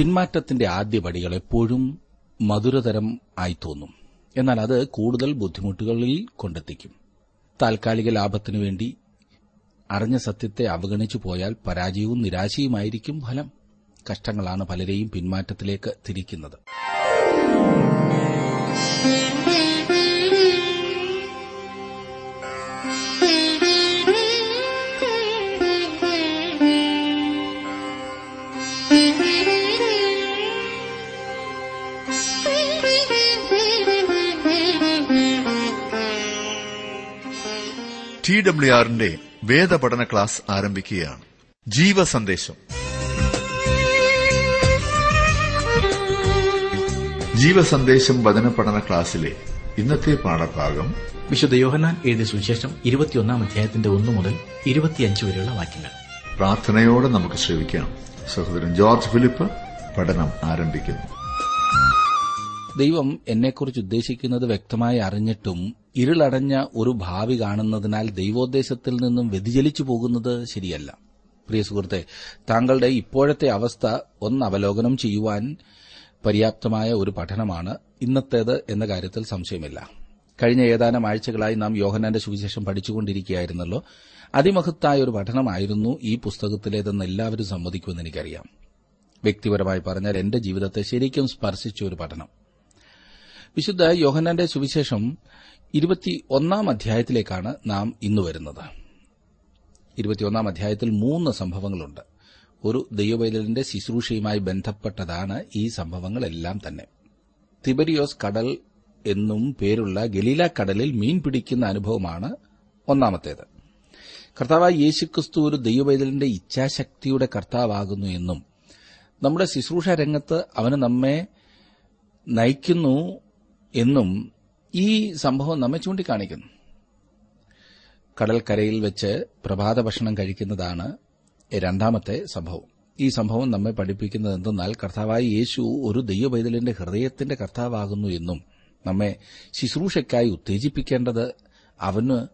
പിന്മാറ്റത്തിന്റെ ആദ്യപടികൾ എപ്പോഴും മധുരതരം ആയി തോന്നും. എന്നാൽ അത് കൂടുതൽ ബുദ്ധിമുട്ടുകളിൽ കൊണ്ടെത്തിക്കും. താൽക്കാലിക ലാഭത്തിനു വേണ്ടി അറിഞ്ഞ സത്യത്തെ അവഗണിച്ചു പോയാൽ പരാജയവും നിരാശയുമായിരിക്കും ഫലം. കഷ്ടങ്ങളാണ് പലരെയും പിന്മാറ്റത്തിലേക്ക് തിരിക്കുന്നത്. ടി ഡബ്ല്യു ആറിന്റെ വേദപഠന ക്ലാസ് ആരംഭിക്കുകയാണ്. ജീവ സന്ദേശം ജീവ സന്ദേശം വചന പഠന ക്ലാസ്സിലെ ഇന്നത്തെ പാഠഭാഗം വിശുദ്ധ യോഹനാൻ എഴുതിയ സുവിശേഷം ഇരുപത്തിയൊന്നാം അധ്യായത്തിന്റെ ഒന്നു മുതൽ ഇരുപത്തിയഞ്ച് വരെയുള്ള വാക്യങ്ങൾ. പ്രാർത്ഥനയോടെ നമുക്ക് ശ്രമിക്കാം സഹോദരൻ ജോർജ് ഫിലിപ്പ് പഠനം ആരംഭിക്കുന്നു. ദൈവം എന്നെക്കുറിച്ച് ഉദ്ദേശിക്കുന്നത് വ്യക്തമായി അറിഞ്ഞിട്ടും ഇരുളടഞ്ഞ ഒരു ഭാവി കാണുന്നതിനാൽ ദൈവോദ്ദേശത്തിൽ നിന്നും വ്യതിചലിച്ചു പോകുന്നത് ശരിയല്ല. പ്രിയ സുഹൃത്തെ താങ്കളുടെ ഇപ്പോഴത്തെ അവസ്ഥ ഒന്ന് അവലോകനം ചെയ്യുവാൻ പര്യാപ്തമായ ഒരു പഠനമാണ്. ഇന്നത്തേത് എന്ന കാര്യത്തിൽ സംശയമില്ല. കഴിഞ്ഞ ഏതാനും ആഴ്ചകളായി നാം യോഹനാന്റെ സുവിശേഷം പഠിച്ചുകൊണ്ടിരിക്കുകയായിരുന്നല്ലോ. അതിമഹത്തായ ഒരു പഠനമായിരുന്നു ഈ പുസ്തകത്തിലേതെന്ന് എല്ലാവരും സമ്മതിക്കുമെന്ന് എനിക്കറിയാം. വ്യക്തിപരമായി പറഞ്ഞാൽ എന്റെ ജീവിതത്തെ ശരിക്കും സ്പർശിച്ച ഒരു പഠനം. വിശുദ്ധ യോഹനാന്റെ സുവിശേഷം ഇരുപത്തിയൊന്നാം അധ്യായത്തിലേക്കാണ് നാം ഇന്ന് വരുന്നത്. ഇരുപത്തിയൊന്നാം അധ്യായത്തിൽ മൂന്ന് സംഭവങ്ങളുണ്ട്. ഒരു ദൈവവൈതലിന്റെ ശുശ്രൂഷയുമായി ബന്ധപ്പെട്ടതാണ് ഈ സംഭവങ്ങളെല്ലാം തന്നെ. തിബരിയോസ് കടൽ എന്നും പേരുള്ള ഗലീല കടലിൽ മീൻ പിടിക്കുന്ന അനുഭവമാണ് ഒന്നാമത്തേത്. കർത്താവായ യേശുക്രിസ്തു ഒരു ദൈവവൈതലിന്റെ ഇച്ഛാശക്തിയുടെ കർത്താവാകുന്നു എന്നും നമ്മുടെ ശുശ്രൂഷ രംഗത്ത് അവന് നമ്മെ നയിക്കുന്നു എന്നും ഈ സംഭവം നമ്മെ ചൂണ്ടിക്കാണിക്കുന്നു. കടൽക്കരയിൽ വെച്ച് പ്രഭാത ഭക്ഷണം കഴിക്കുന്നതാണ് രണ്ടാമത്തെ സംഭവം. ഈ സംഭവം നമ്മെ പഠിപ്പിക്കുന്നത് എന്തെന്നാൽ കർത്താവായ യേശു ഒരു ദൈവപൈതലിന്റെ ഹൃദയത്തിന്റെ കർത്താവാകുന്നു എന്നും നമ്മെ ശുശ്രൂഷയ്ക്കായി ഉത്തേജിപ്പിക്കേണ്ടത് അവന്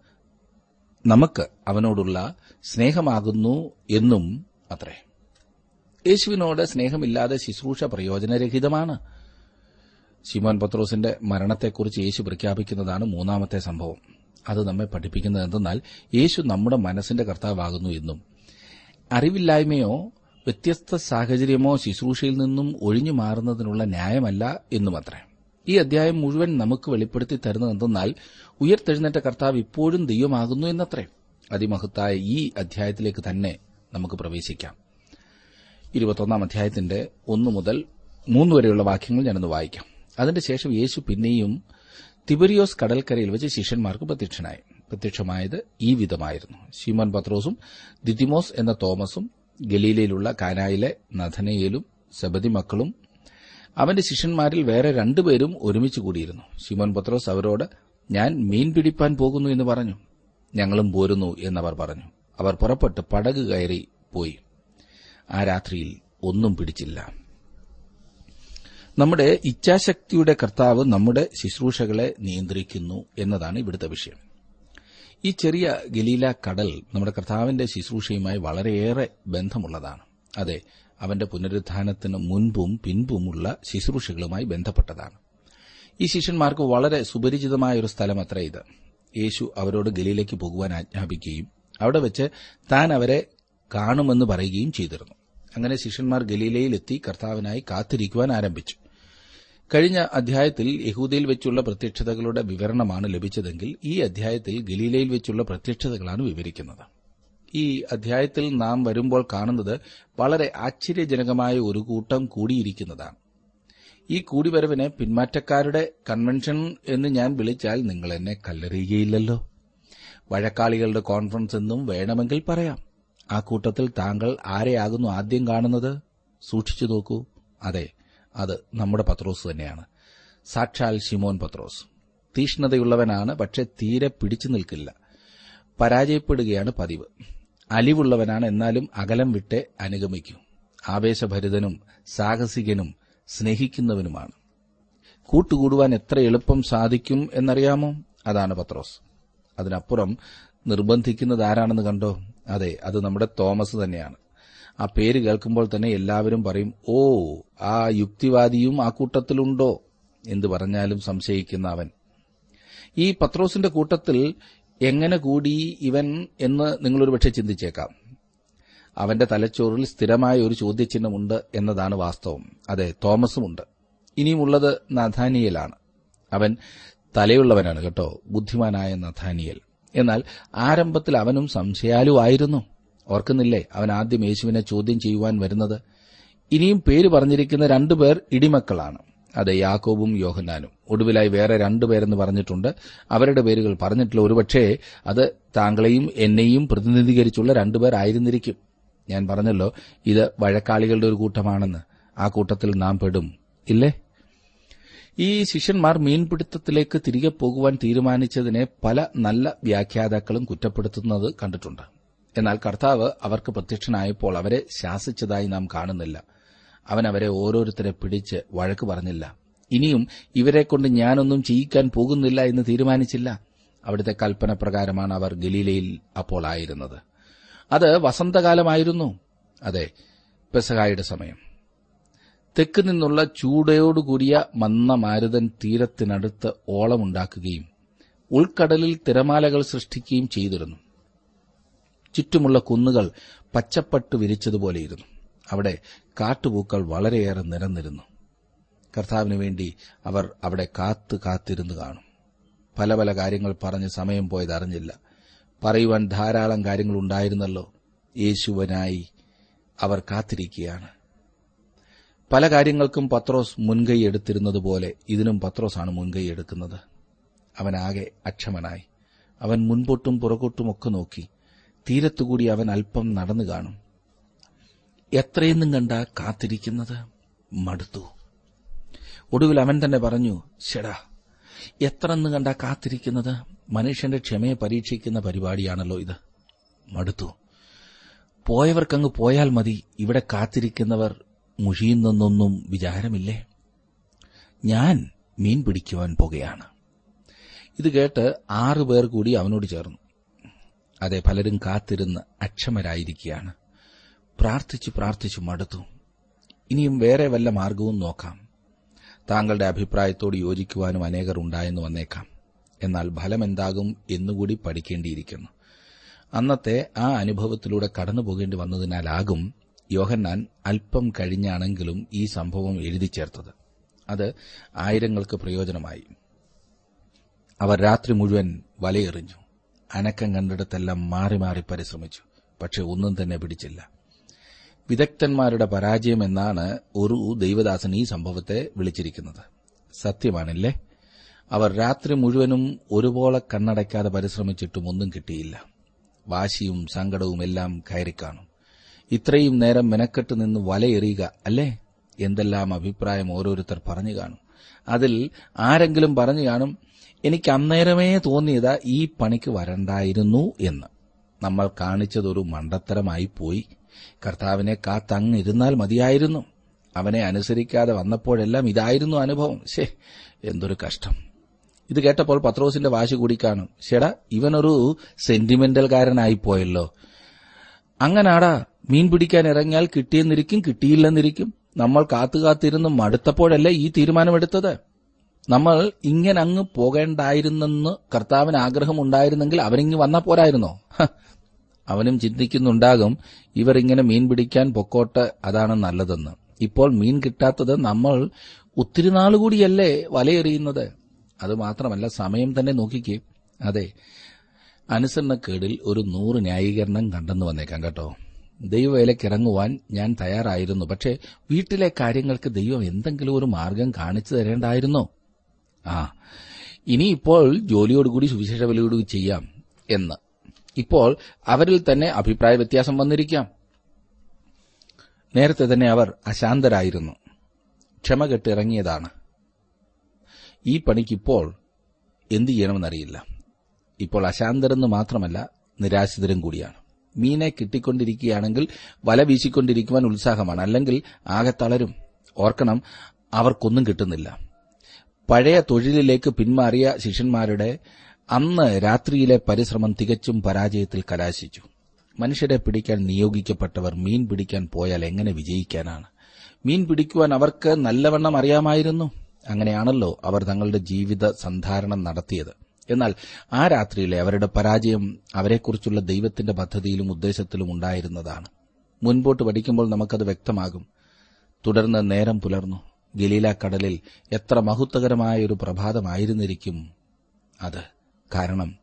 നമുക്ക് അവനോടുള്ള സ്നേഹമാകുന്നു എന്നും അത്രേ. യേശുവിനോട് സ്നേഹമില്ലാതെ ശുശ്രൂഷ പ്രയോജനരഹിതമാണ്. ശിമോൻ പത്രോസിന്റെ മരണത്തെക്കുറിച്ച് യേശു പ്രഖ്യാപിക്കുന്നതാണ് മൂന്നാമത്തെ സംഭവം. അത് നമ്മെ പഠിപ്പിക്കുന്നത് എന്തെന്നാൽ യേശു നമ്മുടെ മനസ്സിന്റെ കർത്താവാകുന്നു എന്നും അറിവില്ലായ്മയോ വ്യത്യസ്ത സാഹചര്യമോ ശുശ്രൂഷയിൽ നിന്നും ഒഴിഞ്ഞു മാറുന്നതിനുള്ള ന്യായമല്ല എന്നുമത്രേ. ഈ അധ്യായം മുഴുവൻ നമുക്ക് വെളിപ്പെടുത്തി തരുന്നത് എന്തെന്നാൽ ഉയർത്തെഴുന്നേറ്റ കർത്താവ് ഇപ്പോഴും ദൈവമാകുന്നു എന്നത്രേ. അതിമഹത്തായ ഈ അധ്യായത്തിലേക്ക് തന്നെ നമുക്ക് പ്രവേശിക്കാം. ഇരുപത്തൊന്നാം അധ്യായത്തിന്റെ ഒന്നു മുതൽ മൂന്ന് വരെയുള്ള വാക്യങ്ങൾ ഞാനൊന്ന് വായിക്കാം. അതിന്റെ ശേഷം യേശു പിന്നെയും തിബരിയോസ് കടൽക്കരയിൽ വെച്ച് ശിഷ്യന്മാർക്ക് പ്രത്യക്ഷനായി. പ്രത്യക്ഷമായത് ഈ വിധമായിരുന്നു. ശിമോൻ പത്രോസും ദിതിമോസ് എന്ന തോമസും ഗലീലയിലുള്ള കാനായിലെ നഥനയേലും സബതി മക്കളും അവന്റെ ശിഷ്യന്മാരിൽ വേറെ രണ്ടുപേരും ഒരുമിച്ച് കൂടിയിരുന്നു. ശിമോൻ പത്രോസ് അവരോട് ഞാൻ മീൻ പിടിപ്പാൻ പോകുന്നു എന്ന് പറഞ്ഞു. ഞങ്ങളും പോരുന്നു എന്നവർ പറഞ്ഞു. അവർ പുറപ്പെട്ട് പടക് കയറി പോയി. ആ രാത്രിയിൽ ഒന്നും പിടിച്ചില്ല. നമ്മുടെ ഇച്ഛാശക്തിയുടെ കർത്താവ് നമ്മുടെ ശുശ്രൂഷകളെ നിയന്ത്രിക്കുന്നു എന്നതാണ് ഇവിടുത്തെ വിഷയം. ഈ ചെറിയ ഗലീല കടൽ നമ്മുടെ കർത്താവിന്റെ ശുശ്രൂഷയുമായി വളരെയേറെ ബന്ധമുള്ളതാണ്. അതെ അവന്റെ പുനരുദ്ധാനത്തിന് മുൻപും പിൻപുമുള്ള ശുശ്രൂഷകളുമായി ബന്ധപ്പെട്ടതാണ്. ഈ ശിഷ്യന്മാർക്ക് വളരെ സുപരിചിതമായ ഒരു അത്ര ഇത്. യേശു അവരോട് ഗലീലയ്ക്ക് പോകുവാൻ ആജ്ഞാപിക്കുകയും അവിടെ വെച്ച് താൻ അവരെ കാണുമെന്ന് പറയുകയും ചെയ്തിരുന്നു. അങ്ങനെ ശിഷ്യന്മാർ ഗലീലയിലെത്തി കർത്താവിനായി കാത്തിരിക്കുവാൻ ആരംഭിച്ചു. കഴിഞ്ഞ അധ്യായത്തിൽ യഹൂദയിൽ വെച്ചുള്ള പ്രത്യക്ഷതകളുടെ വിവരണമാണ് ലഭിച്ചതെങ്കിൽ ഈ അധ്യായത്തിൽ ഗലീലയിൽ വെച്ചുള്ള പ്രത്യക്ഷതകളാണ് വിവരിക്കുന്നത്. ഈ അധ്യായത്തിൽ നാം വരുമ്പോൾ കാണുന്നത് വളരെ ആശ്ചര്യജനകമായ ഒരു കൂട്ടം കൂടിയിരിക്കുന്നതാണ്. ഈ കൂടിവരവിനെ പിന്മാറ്റക്കാരുടെ കൺവെൻഷൻ എന്ന് ഞാൻ വിളിച്ചാൽ നിങ്ങൾ എന്നെ കല്ലെറിയുകയില്ലല്ലോ. വഴക്കാളികളുടെ കോൺഫറൻസ് എന്നും വേണമെങ്കിൽ പറയാം. ആ കൂട്ടത്തിൽ താങ്കൾ ആരെയാകുന്നു ആദ്യം കാണുന്നത്? സൂക്ഷിച്ചു നോക്കൂ. അതെ അത് നമ്മുടെ പത്രോസ് തന്നെയാണ്. സാക്ഷാൽ ഷിമോൻ പത്രോസ്. തീഷ്ണതയുള്ളവനാണ് പക്ഷെ തീരെ പിടിച്ചു നിൽക്കില്ല. പരാജയപ്പെടുകയാണ് പതിവ്. അലിവുള്ളവനാണ് എന്നാലും അകലം വിട്ട് അനുഗമിക്കും. ആവേശഭരിതനും സാഹസികനും സ്നേഹിക്കുന്നവനുമാണ്. കൂട്ടുകൂടുവാൻ എത്ര എളുപ്പം സാധിക്കും എന്നറിയാമോ? അതാണ് പത്രോസ്. അതിനപ്പുറം നിർബന്ധിക്കുന്നത് ആരാണെന്ന് കണ്ടോ? അതെ അത് നമ്മുടെ തോമസ് തന്നെയാണ്. ആ പേര് കേൾക്കുമ്പോൾ തന്നെ എല്ലാവരും പറയും ഓ ആ യുക്തിവാദിയും ആ കൂട്ടത്തിലുണ്ടോ? എന്തു പറഞ്ഞാലും സംശയിക്കുന്ന അവൻ. ഈ പത്രോസിന്റെ കൂട്ടത്തിൽ എങ്ങനെ കൂടി ഇവൻ എന്ന് നിങ്ങളൊരു പക്ഷെ ചിന്തിച്ചേക്കാം. അവന്റെ തലച്ചോറിൽ സ്ഥിരമായ ഒരു ചോദ്യചിഹ്നമുണ്ട് എന്നതാണ് വാസ്തവം. അതെ തോമസുമുണ്ട്. ഇനിയുമുള്ളത് നഥാനിയലാണ്. അവൻ തലയുള്ളവനാണ് കേട്ടോ ബുദ്ധിമാനായ നഥാനിയൽ. എന്നാൽ ആരംഭത്തിൽ അവനും സംശയാലുവായിരുന്നു ഓർക്കുന്നില്ലേ? അവൻ ആദ്യം യേശുവിനെ ചോദ്യം ചെയ്യുവാൻ വരുന്നത്. ഇനിയും പേര് പറഞ്ഞിരിക്കുന്ന രണ്ടുപേർ ഇടിമക്കളാണ്. അതെ യാക്കോബും യോഹന്നാനും. ഒടുവിലായി വേറെ രണ്ടുപേരെന്ന് പറഞ്ഞിട്ടുണ്ട്. അവരുടെ പേരുകൾ പറഞ്ഞിട്ടില്ല. ഒരുപക്ഷേ അത് താങ്കളെയും എന്നെയും പ്രതിനിധീകരിച്ചുള്ള രണ്ടുപേർ ആയിരുന്നിരിക്കും. ഞാൻ പറഞ്ഞല്ലോ ഇത് വഴക്കാളികളുടെ ഒരു കൂട്ടമാണെന്ന്. ആ കൂട്ടത്തിൽ നാം പെടും. ഇല്ലേ? ഈ ശിഷ്യന്മാർ മീൻപിടുത്തത്തിലേക്ക് തിരികെ പോകുവാൻ തീരുമാനിച്ചതിനെ പല നല്ല വ്യാഖ്യാതാക്കളും കുറ്റപ്പെടുത്തുന്നത് കണ്ടിട്ടുണ്ട്. എന്നാൽ കർത്താവ് അവർക്ക് പ്രത്യക്ഷനായപ്പോൾ അവരെ ശാസിച്ചതായി നാം കാണുന്നില്ല. അവൻ അവരെ ഓരോരുത്തരെ പിടിച്ച് വഴക്ക് പറഞ്ഞില്ല. ഇനിയും ഇവരെക്കൊണ്ട് ഞാനൊന്നും ചെയ്യിക്കാൻ പോകുന്നില്ല എന്ന് തീരുമാനിച്ചില്ല. അവിടുത്തെ കൽപ്പന പ്രകാരമാണ് അവർ ഗലീലയിൽ അപ്പോൾ ആയിരുന്നത്. അത് വസന്തകാലമായിരുന്നു. അതെ പെസഹായുടെ സമയം. തെക്ക് നിന്നുള്ള ചൂടയോടുകൂടിയ മന്ന മാരുതൻ തീരത്തിനടുത്ത് ഓളമുണ്ടാക്കുകയും ഉൾക്കടലിൽ തിരമാലകൾ സൃഷ്ടിക്കുകയും ചെയ്തിരുന്നു. ചുറ്റുമുള്ള കുന്നുകൾ പച്ചപ്പട്ട് വിരിച്ചതുപോലെയിരുന്നു. അവിടെ കാട്ടുപൂക്കൾ വളരെയേറെ നിരന്നിരുന്നു. കർത്താവിന് വേണ്ടി അവർ അവിടെ കാത്തു കാത്തിരുന്നു കാണും. പല പല കാര്യങ്ങൾ പറഞ്ഞ് സമയം പോയത് അറിഞ്ഞില്ല. പറയുവാൻ ധാരാളം കാര്യങ്ങൾ ഉണ്ടായിരുന്നല്ലോ. യേശുവനായി അവർ കാത്തിരിക്കുകയാണ്. പല കാര്യങ്ങൾക്കും പത്രോസ് മുൻകൈ എടുത്തിരുന്നതുപോലെ ഇതിനും പത്രോസാണ് മുൻകൈ എടുക്കുന്നത്. അവനാകെ അക്ഷമനായി. അവൻ മുൻപോട്ടും പുറകോട്ടുമൊക്കെ നോക്കി. തീരത്തുകൂടി അവൻ അല്പം നടന്നു കാണും. എത്രയെന്നും കണ്ട കാത്തിരിക്കുന്നത് മടുത്തു. ഒടുവിൽ അവൻ തന്നെ പറഞ്ഞു ഷെടാ എത്രയെന്ന് കണ്ട കാത്തിരിക്കുന്നത് മനുഷ്യന്റെ ക്ഷമയെ പരീക്ഷിക്കുന്ന പരിപാടിയാണല്ലോ ഇത്. മടുത്തു. പോയവർക്കങ്ങ് പോയാൽ മതി ഇവിടെ കാത്തിരിക്കുന്നവർ മുഷിയുന്നെന്നൊന്നും വിചാരമില്ലേ? ഞാൻ മീൻ പിടിക്കുവാൻ പോകുകയാണ്. ഇത് കേട്ട് ആറു പേർ കൂടി അവനോട് ചേർന്നു. അതെ പലരും കാത്തിരുന്ന് അക്ഷമരായിരിക്കുകയാണ്. പ്രാർത്ഥിച്ചു പ്രാർത്ഥിച്ചു മടുത്തു. ഇനിയും വേറെ വല്ല മാർഗവും നോക്കാം. താങ്കളുടെ അഭിപ്രായത്തോട് യോജിക്കുവാനും അനേകർ ഉണ്ടായെന്ന് വന്നേക്കാം. എന്നാൽ ഫലമെന്താകും എന്നുകൂടി പഠിക്കേണ്ടിയിരിക്കുന്നു. അന്നത്തെ ആ അനുഭവത്തിലൂടെ കടന്നു പോകേണ്ടി വന്നതിനാലാകും യോഹന്നാൻ അല്പം കഴിഞ്ഞാണെങ്കിലും ഈ സംഭവം എഴുതി ചേർത്തത്. അത് ആയിരങ്ങൾക്ക് പ്രയോജനമായി. അവർ രാത്രി മുഴുവൻ വലയെറിഞ്ഞു. അനക്കം കണ്ടിടത്തെല്ലാം മാറി മാറി പരിശ്രമിച്ചു. പക്ഷെ ഒന്നും തന്നെ പിടിച്ചില്ല. വിദഗ്ധന്മാരുടെ പരാജയം എന്നാണ് ഒരു ദൈവദാസൻ ഈ സംഭവത്തെ വിളിച്ചിരിക്കുന്നത്. സത്യമാണല്ലേ? അവർ രാത്രി മുഴുവനും ഒരുപോലെ കണ്ണടയ്ക്കാതെ പരിശ്രമിച്ചിട്ടും ഒന്നും കിട്ടിയില്ല. വാശിയും സങ്കടവും എല്ലാം കയറിക്കാണും ഇത്രയും നേരം മെനക്കെട്ട് നിന്ന് വലയെറിയുക അല്ലേ? എന്തെല്ലാം അഭിപ്രായം ഓരോരുത്തർ പറഞ്ഞു കാണും. അതിൽ ആരെങ്കിലും പറഞ്ഞു കാണും എനിക്ക് അന്നേരമേ തോന്നിയത് ഈ പണിക്ക് വരണ്ടായിരുന്നു എന്ന്. നമ്മൾ കാണിച്ചതൊരു മണ്ടത്തരമായി പോയി. കർത്താവിനെ കാത്തങ്ങിരുന്നാൽ മതിയായിരുന്നു. അവനെ അനുസരിക്കാതെ വന്നപ്പോഴെല്ലാം ഇതായിരുന്നു അനുഭവം. ശേ എന്തൊരു കഷ്ടം. ഇത് കേട്ടപ്പോൾ പത്രോസിന്റെ വാശി കൂടി കാണും ചേടാ ഇവനൊരു സെന്റിമെന്റൽകാരനായിപ്പോയല്ലോ അങ്ങനാടാ മീൻ പിടിക്കാൻ ഇറങ്ങിയാൽ കിട്ടിയെന്നിരിക്കും കിട്ടിയില്ലെന്നിരിക്കും. നമ്മൾ കാത്തു കാത്തിരുന്ന് മടുത്തപ്പോഴല്ലേ ഈ തീരുമാനമെടുത്തത്? നമ്മൾ ഇങ്ങനെ അങ്ങ് പോകേണ്ടായിരുന്നെന്ന് കർത്താവിന് ആഗ്രഹമുണ്ടായിരുന്നെങ്കിൽ അവനിങ്ങ് വന്നാ പോരായിരുന്നോ? അവനും ചിന്തിക്കുന്നുണ്ടാകും ഇവർ ഇങ്ങനെ മീൻ പിടിക്കാൻ പൊക്കോട്ട് അതാണ് നല്ലതെന്ന്. ഇപ്പോൾ മീൻ കിട്ടാത്തത് നമ്മൾ ഒത്തിരി നാളുകൂടിയല്ലേ വലയെറിയുന്നത്? അത് മാത്രമല്ല സമയം തന്നെ നോക്കിക്കേ. അതെ അനുസരണക്കേടിൽ ഒരു നൂറ് ന്യായീകരണം കണ്ടെന്ന് വന്നേക്കാം കേട്ടോ. ദൈവവേലയ്ക്ക് ഇറങ്ങുവാൻ ഞാൻ തയ്യാറായിരുന്നു പക്ഷേ വീട്ടിലെ കാര്യങ്ങൾക്ക് ദൈവം എന്തെങ്കിലും ഒരു മാർഗം കാണിച്ചു തരേണ്ടായിരുന്നോ? ആ. ഇനിയിപ്പോൾ ജോലിയോടുകൂടി സുവിശേഷ ബലിയോടുകൂടി ചെയ്യാം എന്ന്. ഇപ്പോൾ അവരിൽ തന്നെ അഭിപ്രായ വ്യത്യാസം വന്നിരിക്കാം. നേരത്തെ തന്നെ അവർ അശാന്തരായിരുന്നു. ക്ഷമ കെട്ടിറങ്ങിയതാണ്. ഈ പണിക്കിപ്പോൾ എന്തു ചെയ്യണമെന്നറിയില്ല. ഇപ്പോൾ അശാന്തരെന്ന് മാത്രമല്ല നിരാശിതരും കൂടിയാണ്. മീനെ കിട്ടിക്കൊണ്ടിരിക്കുകയാണെങ്കിൽ വല വീശിക്കൊണ്ടിരിക്കുവാൻ ഉത്സാഹമാണ്. അല്ലെങ്കിൽ ആകെ തളരും. ഓർക്കണം അവർക്കൊന്നും കിട്ടുന്നില്ല. പഴയ തൊഴിലിലേക്ക് പിന്മാറിയ ശിഷ്യന്മാരുടെ അന്ന് രാത്രിയിലെ പരിശ്രമം തികച്ചും പരാജയത്തിൽ കലാശിച്ചു. മനുഷ്യരെ പിടിക്കാൻ നിയോഗിക്കപ്പെട്ടവർ മീൻ പിടിക്കാൻ പോയാൽ എങ്ങനെ വിജയിക്കാനാണ്? മീൻ പിടിക്കുവാൻ അവർക്ക് നല്ലവണ്ണം അറിയാമായിരുന്നു. അങ്ങനെയാണല്ലോ അവർ തങ്ങളുടെ ജീവിത സന്ധാരണം നടത്തിയത്. എന്നാൽ ആ രാത്രിയിലെ അവരുടെ പരാജയം അവരെക്കുറിച്ചുള്ള ദൈവത്തിന്റെ പദ്ധതിയിലും ഉദ്ദേശത്തിലും ഉണ്ടായിരുന്നതാണ്. മുൻപോട്ട് പഠിക്കുമ്പോൾ നമുക്കത് വ്യക്തമാകും. തുടർന്ന് നേരം പുലർന്നു. ഗലീല കടലിൽ എത്ര മഹത്വകരമായ ഒരു പ്രഭാതമായിരുന്നിരിക്കും അത്. കാരണം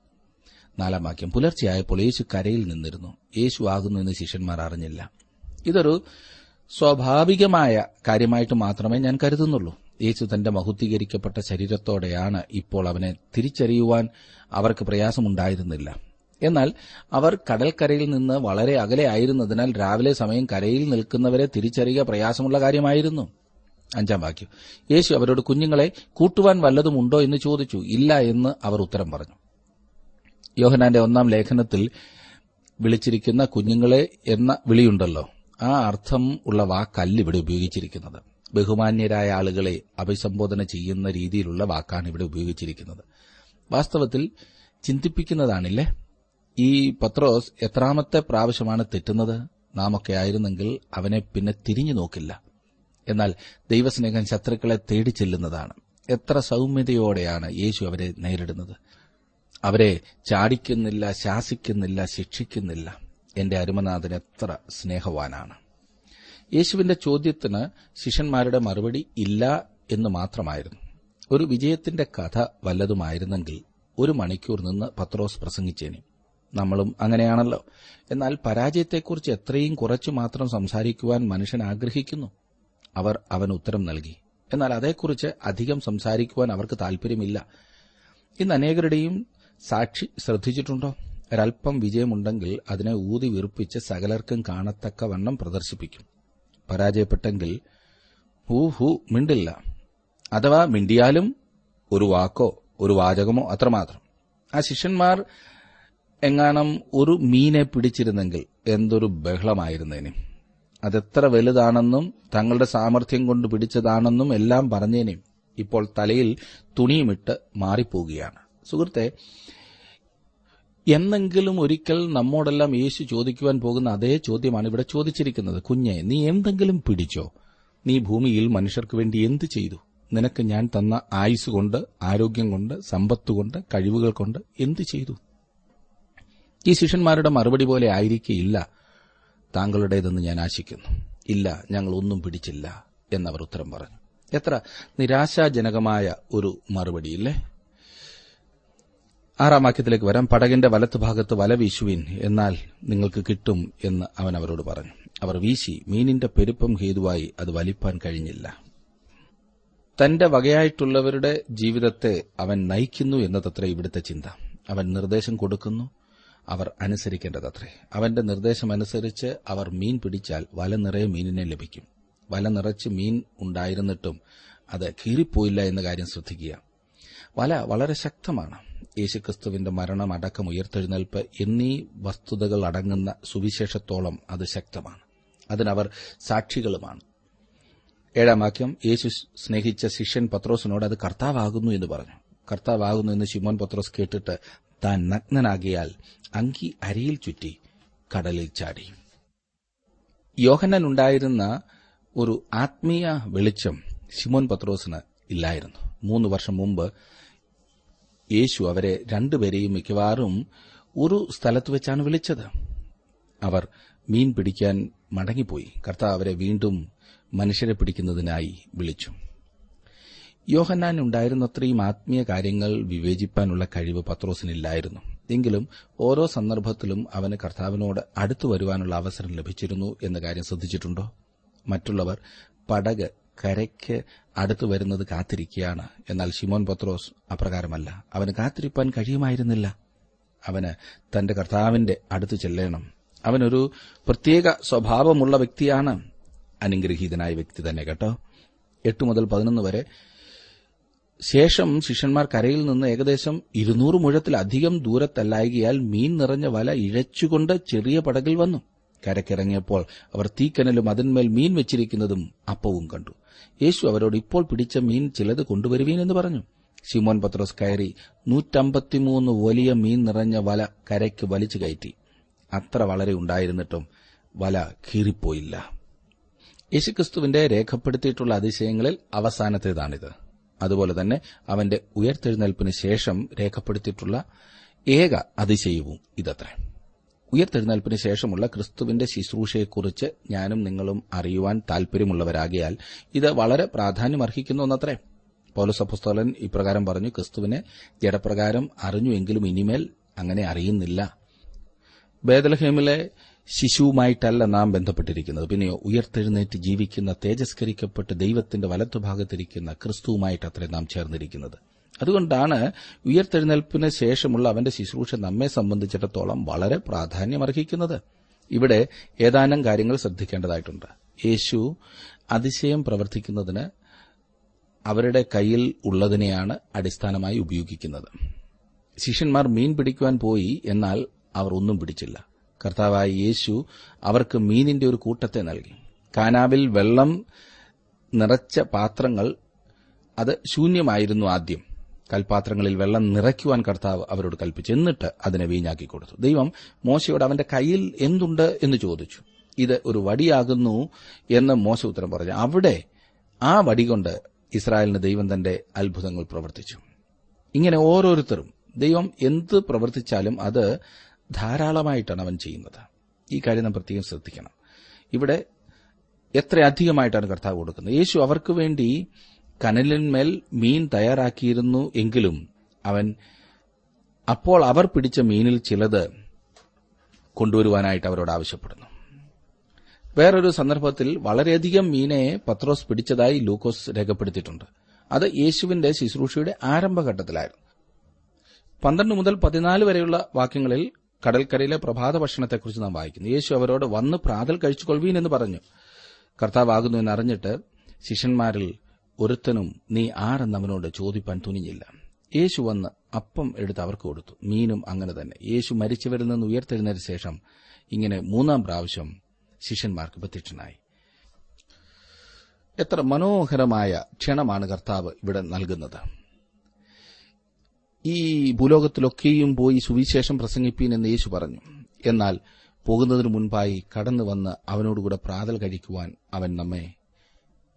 നാലാം വാക്യം പുലർച്ചെയായപ്പോൾ യേശു കരയിൽ നിന്നിരുന്നു. യേശു ആകുന്നു എന്ന് ശിഷ്യന്മാർ അറിഞ്ഞില്ല. ഇതൊരു സ്വാഭാവികമായ കാര്യമായിട്ട് മാത്രമേ ഞാൻ കരുതുന്നുള്ളൂ. യേശു തന്റെ മഹുദ്ധീകരിക്കപ്പെട്ട ശരീരത്തോടെയാണ് ഇപ്പോൾ അവനെ തിരിച്ചറിയുവാൻ അവർക്ക് പ്രയാസമുണ്ടായിരുന്നില്ല. എന്നാൽ അവർ കടൽക്കരയിൽ നിന്ന് വളരെ അകലെ ആയിരുന്നതിനാൽ രാവിലെ സമയം കരയിൽ നിൽക്കുന്നവരെ തിരിച്ചറിയുക പ്രയാസമുള്ള കാര്യമായിരുന്നു. അഞ്ചാം വാക്യം. യേശു അവരോട് കുഞ്ഞുങ്ങളെ കൂട്ടുവാൻ വല്ലതുമുണ്ടോ എന്ന് ചോദിച്ചു. ഇല്ല എന്ന് അവർ ഉത്തരം പറഞ്ഞു. യോഹനാന്റെ ഒന്നാം ലേഖനത്തിൽ വിളിച്ചിരിക്കുന്ന കുഞ്ഞുങ്ങളെ എന്ന വിളിയുണ്ടല്ലോ. ആ അർത്ഥം ഉള്ള വാക്കല്ല ഇവിടെ ഉപയോഗിച്ചിരിക്കുന്നത്. ബഹുമാന്യരായ ആളുകളെ അഭിസംബോധന ചെയ്യുന്ന രീതിയിലുള്ള വാക്കാണ് ഇവിടെ ഉപയോഗിച്ചിരിക്കുന്നത്. വാസ്തവത്തിൽ ചിന്തിപ്പിക്കുന്നതാണില്ലേ? ഈ പത്രോസ് എത്രാമത്തെ പ്രാവശ്യമാണ് തെറ്റുന്നത്? നാമൊക്കെ ആയിരുന്നെങ്കിൽ അവനെ പിന്നെ തിരിഞ്ഞു നോക്കില്ല. എന്നാൽ ദൈവസ്നേഹം ശത്രുക്കളെ തേടി ചെല്ലുന്നതാണ്. എത്ര സൗമ്യതയോടെയാണ് യേശു അവരെ നേരിടുന്നത്. അവരെ ചാടിക്കുന്നില്ല ശാസിക്കുന്നില്ല ശിക്ഷിക്കുന്നില്ല. എന്റെ അരുമനാഥൻ എത്ര സ്നേഹവാനാണ്. യേശുവിന്റെ ചോദ്യത്തിന് ശിഷ്യന്മാരുടെ മറുപടി ഇല്ല എന്ന് മാത്രമായിരുന്നു. ഒരു വിജയത്തിന്റെ കഥ വല്ലതുമായിരുന്നെങ്കിൽ ഒരു മണിക്കൂർ നിന്ന് പത്രോസ് പ്രസംഗിച്ചേനി. നമ്മളും അങ്ങനെയാണല്ലോ. എന്നാൽ പരാജയത്തെക്കുറിച്ച് എത്രയും കുറച്ചു മാത്രം സംസാരിക്കുവാൻ മനുഷ്യൻ ആഗ്രഹിക്കുന്നു. അവർ അവൻ ഉത്തരം നൽകി. എന്നാൽ അതേക്കുറിച്ച് അധികം സംസാരിക്കുവാൻ അവർക്ക് താൽപര്യമില്ല ഇന്ന് അനേകരുടെയും സാക്ഷി ശ്രദ്ധിച്ചിട്ടുണ്ടോ? ഒരൽപ്പം വിജയമുണ്ടെങ്കിൽ അതിനെ ഊതി വീർപ്പിച്ച് സകലർക്കും കാണത്തക്ക വണ്ണം പ്രദർശിപ്പിക്കും. പരാജയപ്പെട്ടെങ്കിൽ ഹൂ ഹൂ മിണ്ടില്ല. അഥവാ മിണ്ടിയാലും ഒരു വാക്കോ ഒരു വാചകമോ അത്രമാത്രം. ആ ശിഷ്യന്മാർ എങ്ങാനും ഒരു മീനെ പിടിച്ചിരുന്നെങ്കിൽ എന്തൊരു ബഹളമായിരുന്നേനെ. അതെത്ര വലുതാണെന്നും തങ്ങളുടെ സാമർഥ്യം കൊണ്ട് പിടിച്ചതാണെന്നും എല്ലാം പറഞ്ഞേനെയും ഇപ്പോൾ തലയിൽ തുണിയുമിട്ട് മാറിപ്പോവുകയാണ്. സുഹൃത്തെ എന്നെങ്കിലും ഒരിക്കൽ നമ്മോടെല്ലാം യേശു ചോദിക്കുവാൻ പോകുന്ന അതേ ചോദ്യമാണ് ഇവിടെ ചോദിച്ചിരിക്കുന്നത്. കുഞ്ഞെ നീ എന്തെങ്കിലും പിടിച്ചോ? നീ ഭൂമിയിൽ മനുഷ്യർക്ക് വേണ്ടി എന്ത് ചെയ്തു? നിനക്ക് ഞാൻ തന്ന ആയുസ് കൊണ്ട് ആരോഗ്യം കൊണ്ട് സമ്പത്ത് കൊണ്ട് കഴിവുകൾ കൊണ്ട് എന്ത് ചെയ്തു? ഈ ശിഷ്യന്മാരുടെ മറുപടി പോലെ ആയിരിക്കില്ല താങ്കളുടേതെന്ന് ഞാൻ ആശിക്കുന്നു. ഇല്ല ഞങ്ങൾ ഒന്നും പിടിച്ചില്ല എന്നവർ ഉത്തരം പറഞ്ഞു. എത്ര നിരാശാജനകമായ ഒരു മറുപടിയില്ലേ? ആറാം വാക്യത്തിലേക്ക് വരാം. പടകിന്റെ വലത്ത് ഭാഗത്ത് വല വീശുവിൻ എന്നാൽ നിങ്ങൾക്ക് കിട്ടും എന്ന് അവൻ അവരോട് പറഞ്ഞു. അവർ വീശി മീനിന്റെ പെരുപ്പം ഹേതുവായി അത് വലിപ്പാൻ കഴിഞ്ഞില്ല. തന്റെ വകയായിട്ടുള്ളവരുടെ ജീവിതത്തെ അവൻ നയിക്കുന്നു എന്നതത്ര ഇവിടുത്തെ ചിന്ത. അവൻ നിർദ്ദേശം കൊടുക്കുന്നു അവർ അനുസരിക്കേണ്ടതത്രേ. അവന്റെ നിർദ്ദേശമനുസരിച്ച് അവർ മീൻ പിടിച്ചാൽ വല നിറയെ മീനിനെ ലഭിക്കും. വല നിറച്ച് മീൻ ഉണ്ടായിരുന്നിട്ടും അത് കീറിപ്പോയില്ല എന്ന കാര്യം ശ്രദ്ധിക്കുക. വല വളരെ ശക്തമാണ്. യേശുക്രിസ്തുവിന്റെ മരണം അടക്കം ഉയർത്തെഴുന്നേൽപ്പ് എന്നീ വസ്തുതകൾ അടങ്ങുന്ന സുവിശേഷത്തോളം അത് ശക്തമാണ്. അതിനവർ സാക്ഷികളുമാണ്. ഏഴാം വാക്യം യേശു സ്നേഹിച്ച ശിഷ്യൻ പത്രോസിനോട് അത് കർത്താവാകുന്നു എന്ന് പറഞ്ഞു. കർത്താവാകുന്നു എന്ന് ശിമോൻ പത്രോസ് കേട്ടിട്ട് താൻ നഗ്നനാകിയാൽ അങ്കി അരിയിൽ ചുറ്റി കടലിൽ ചാടി. യോഹന്നൻ ഉണ്ടായിരുന്ന ഒരു ആത്മീയ വെളിച്ചം ശിമോൻ പത്രോസിന് ഇല്ലായിരുന്നു. മൂന്ന് വർഷം മുമ്പ് യേശു അവരെ രണ്ടുപേരെയും മിക്കവാറും ഒരു സ്ഥലത്ത് വെച്ചാണ് വിളിച്ചത്. അവർ മീൻ പിടിക്കാൻ മടങ്ങിപ്പോയി. കർത്താവ് അവരെ വീണ്ടും മനുഷ്യരെ പിടിക്കുന്നതിനായി വിളിച്ചു. യോഹന്നാൻ ഉണ്ടായിരുന്നത്രയും ആത്മീയ കാര്യങ്ങൾ വിവേചിപ്പാനുള്ള കഴിവ് പത്രോസിനില്ലായിരുന്നു. എങ്കിലും ഓരോ സന്ദർഭത്തിലും അവന് കർത്താവിനോട് അടുത്തു വരുവാനുള്ള അവസരം ലഭിച്ചിരുന്നു എന്ന കാര്യം ശ്രദ്ധിച്ചിട്ടുണ്ടോ? മറ്റുള്ളവർ പടക് കരയ്ക്ക് അടുത്തു വരുന്നത് കാത്തിരിക്കുകയാണ്. എന്നാൽ ഷിമോൻ പത്രോസ് അപ്രകാരമല്ല. അവന് കാത്തിരിപ്പാൻ കഴിയുമായിരുന്നില്ല. അവന് തന്റെ കർത്താവിന്റെ അടുത്ത് ചെല്ലണം. അവനൊരു പ്രത്യേക സ്വഭാവമുള്ള വ്യക്തിയാണ്. അനുഗ്രഹീതനായ വ്യക്തി തന്നെ കേട്ടോ. എട്ട് മുതൽ പതിനൊന്ന് വരെ ശേഷം ശിഷ്യന്മാർ കരയിൽ നിന്ന് ഏകദേശം ഇരുന്നൂറ് മുഴത്തിലധികം ദൂരത്തല്ലായകിയാൽ മീൻ നിറഞ്ഞ വല ഇഴച്ചുകൊണ്ട് ചെറിയ പടകിൽ വന്നു. കരക്കിറങ്ങിയപ്പോൾ അവർ തീക്കനലും അതിന്മേൽ മീൻ വെച്ചിരിക്കുന്നതും അപ്പവും കണ്ടു. യേശു അവരോട് ഇപ്പോൾ പിടിച്ച മീൻ ചിലത് കൊണ്ടുവരുവീൻ എന്ന് പറഞ്ഞു. ശിമോൻ പത്രോസ് കയറി നൂറ്റമ്പത്തിമൂന്ന് വലിയ മീൻ നിറഞ്ഞ വല കരയ്ക്ക് വലിച്ചു കയറ്റി. അത്ര വളരെ ഉണ്ടായിരുന്നിട്ടും വല കീറിപ്പോയില്ല. യേശുക്രിസ്തുവിന്റെ രേഖപ്പെടുത്തിയിട്ടുള്ള അതിശയങ്ങളിൽ അവസാനത്തേതാണിത്. അതുപോലെ തന്നെ അവന്റെ ഉയർത്തെഴുന്നേൽപ്പിന് ശേഷം രേഖപ്പെടുത്തിയിട്ടുള്ള ഏക അതിശയവും ഇതത്രേ. ഉയർത്തെഴുന്നേൽപ്പിന് ശേഷമുള്ള ക്രിസ്തുവിന്റെ ശുശ്രൂഷയെക്കുറിച്ച് ഞാനും നിങ്ങളും അറിയുവാൻ താൽപര്യമുള്ളവരാകിയാൽ ഇത് വളരെ പ്രാധാന്യമർഹിക്കുന്ന ഒന്നത്രേ പൗലസപ്പസ്തോലൻ ഇപ്രകാരം പറഞ്ഞു ക്രിസ്തുവിനെ ജഡപ്രകാരം അറിഞ്ഞുവെങ്കിലും ഇനിമേൽ അങ്ങനെ അറിയുന്നില്ല. ബേദലഹേമിലെ ശിശുവുമായിട്ടല്ല നാം ബന്ധപ്പെട്ടിരിക്കുന്നത്. പിന്നെയോ ഉയർത്തെഴുന്നേറ്റ് ജീവിക്കുന്ന തേജസ്കരിക്കപ്പെട്ട് ദൈവത്തിന്റെ വലത്തുഭാഗത്തിരിക്കുന്ന ക്രിസ്തുവുമായിട്ടത്രേ നാം ചേർന്നിരിക്കുന്നത്. അതുകൊണ്ടാണ് ഉയർത്തെഴുന്നേൽപ്പിന് ശേഷമുള്ള അവന്റെ ശുശ്രൂഷ നമ്മെ സംബന്ധിച്ചിടത്തോളം വളരെ പ്രാധാന്യമർഹിക്കുന്നത്. ഇവിടെ ഏതാനും കാര്യങ്ങൾ ശ്രദ്ധിക്കേണ്ടതായിട്ടുണ്ട്. യേശു അതിശയം പ്രവർത്തിക്കുന്നതിന് അവരുടെ കയ്യിൽ ഉള്ളതിനെയാണ് അടിസ്ഥാനമായി ഉപയോഗിക്കുന്നത്. ശിഷ്യന്മാർ മീൻ പിടിക്കുവാൻ പോയി എന്നാൽ അവർ ഒന്നും പിടിച്ചില്ല. കർത്താവായ യേശു അവർക്ക് മീനിന്റെ ഒരു കൂട്ടത്തെ നൽകി. കാനാവിൽ വെള്ളം നിറച്ച പാത്രങ്ങൾ അത് ശൂന്യമായിരുന്നു ആദ്യം. കൽപാത്രങ്ങളിൽ വെള്ളം നിറയ്ക്കുവാൻ കർത്താവ് അവരോട് കൽപ്പിച്ചു. എന്നിട്ട് അതിനെ വീഞ്ഞാക്കി കൊടുത്തു. ദൈവം മോശയോട് അവന്റെ കയ്യിൽ എന്തുണ്ട് എന്ന് ചോദിച്ചു. ഇത് ഒരു വടിയാകുന്നു എന്ന് മോശ ഉത്തരം പറഞ്ഞു. അവിടെ ആ വടി കൊണ്ട് ഇസ്രായേലിന് ദൈവം തന്റെ അത്ഭുതങ്ങൾ പ്രവർത്തിച്ചു. ഇങ്ങനെ ഓരോരുത്തരും ദൈവം എന്ത് പ്രവർത്തിച്ചാലും അത് ധാരാളമായിട്ടാണ് അവൻ ചെയ്യുന്നത്. ഈ കാര്യം നാം പ്രത്യേകം ശ്രദ്ധിക്കണം. ഇവിടെ എത്ര അധികമായിട്ടാണ് കർത്താവ് കൊടുക്കുന്നത്? യേശു അവർക്ക് വേണ്ടി കനലിന്മേൽ മീൻ തയ്യാറാക്കിയിരുന്നു എങ്കിലും അവൻ അപ്പോൾ അവർ പിടിച്ച മീനിൽ ചിലത് കൊണ്ടുവരുവാനായിട്ട് അവരോട് ആവശ്യപ്പെടുന്നു. വേറൊരു സന്ദർഭത്തിൽ വളരെയധികം മീനെ പത്രോസ് പിടിച്ചതായി ലൂക്കോസ് രേഖപ്പെടുത്തിയിട്ടുണ്ട്. അത് യേശുവിന്റെ ശുശ്രൂഷയുടെ ആരംഭഘട്ടത്തിലായിരുന്നു. പന്ത്രണ്ട് മുതൽ പതിനാല് വരെയുള്ള വാക്യങ്ങളിൽ കടൽക്കരയിലെ പ്രഭാത ഭക്ഷണത്തെക്കുറിച്ച് നാം വായിക്കുന്നു. യേശു അവരോട് വന്ന് പ്രാതൽ കഴിച്ചുകൊള്ളുവീൻ എന്ന് പറഞ്ഞു. കർത്താവാകുന്നു എന്നറിഞ്ഞിട്ട് ശിഷ്യന്മാരിൽ ഒരുത്തനും നീ ആരെന്ന് അവനോട് ചോദിപ്പാൻ തുനിഞ്ഞില്ല. യേശു വന്ന് അപ്പം എടുത്ത് അവർക്ക് കൊടുത്തു. മീനും അങ്ങനെ തന്നെ. യേശു മരിച്ചവരിൽ നിന്ന് ഉയർത്തെഴുന്നതിന് ശേഷം ഇങ്ങനെ മൂന്നാം പ്രാവശ്യം ശിഷ്യന്മാർക്ക് പ്രത്യക്ഷനായി. എത്ര മനോഹരമായ ക്ഷണമാണ് കർത്താവ് ഇവിടെ നൽകുന്നത്. ഈ ഭൂലോകത്തിലൊക്കെയും പോയി സുവിശേഷം പ്രസംഗിപ്പീൻ എന്ന് യേശു പറഞ്ഞു. എന്നാൽ പോകുന്നതിനു മുൻപായി കടന്നു വന്ന് അവനോടുകൂടെ പ്രാതൽ കഴിക്കുവാൻ അവൻ നമ്മെ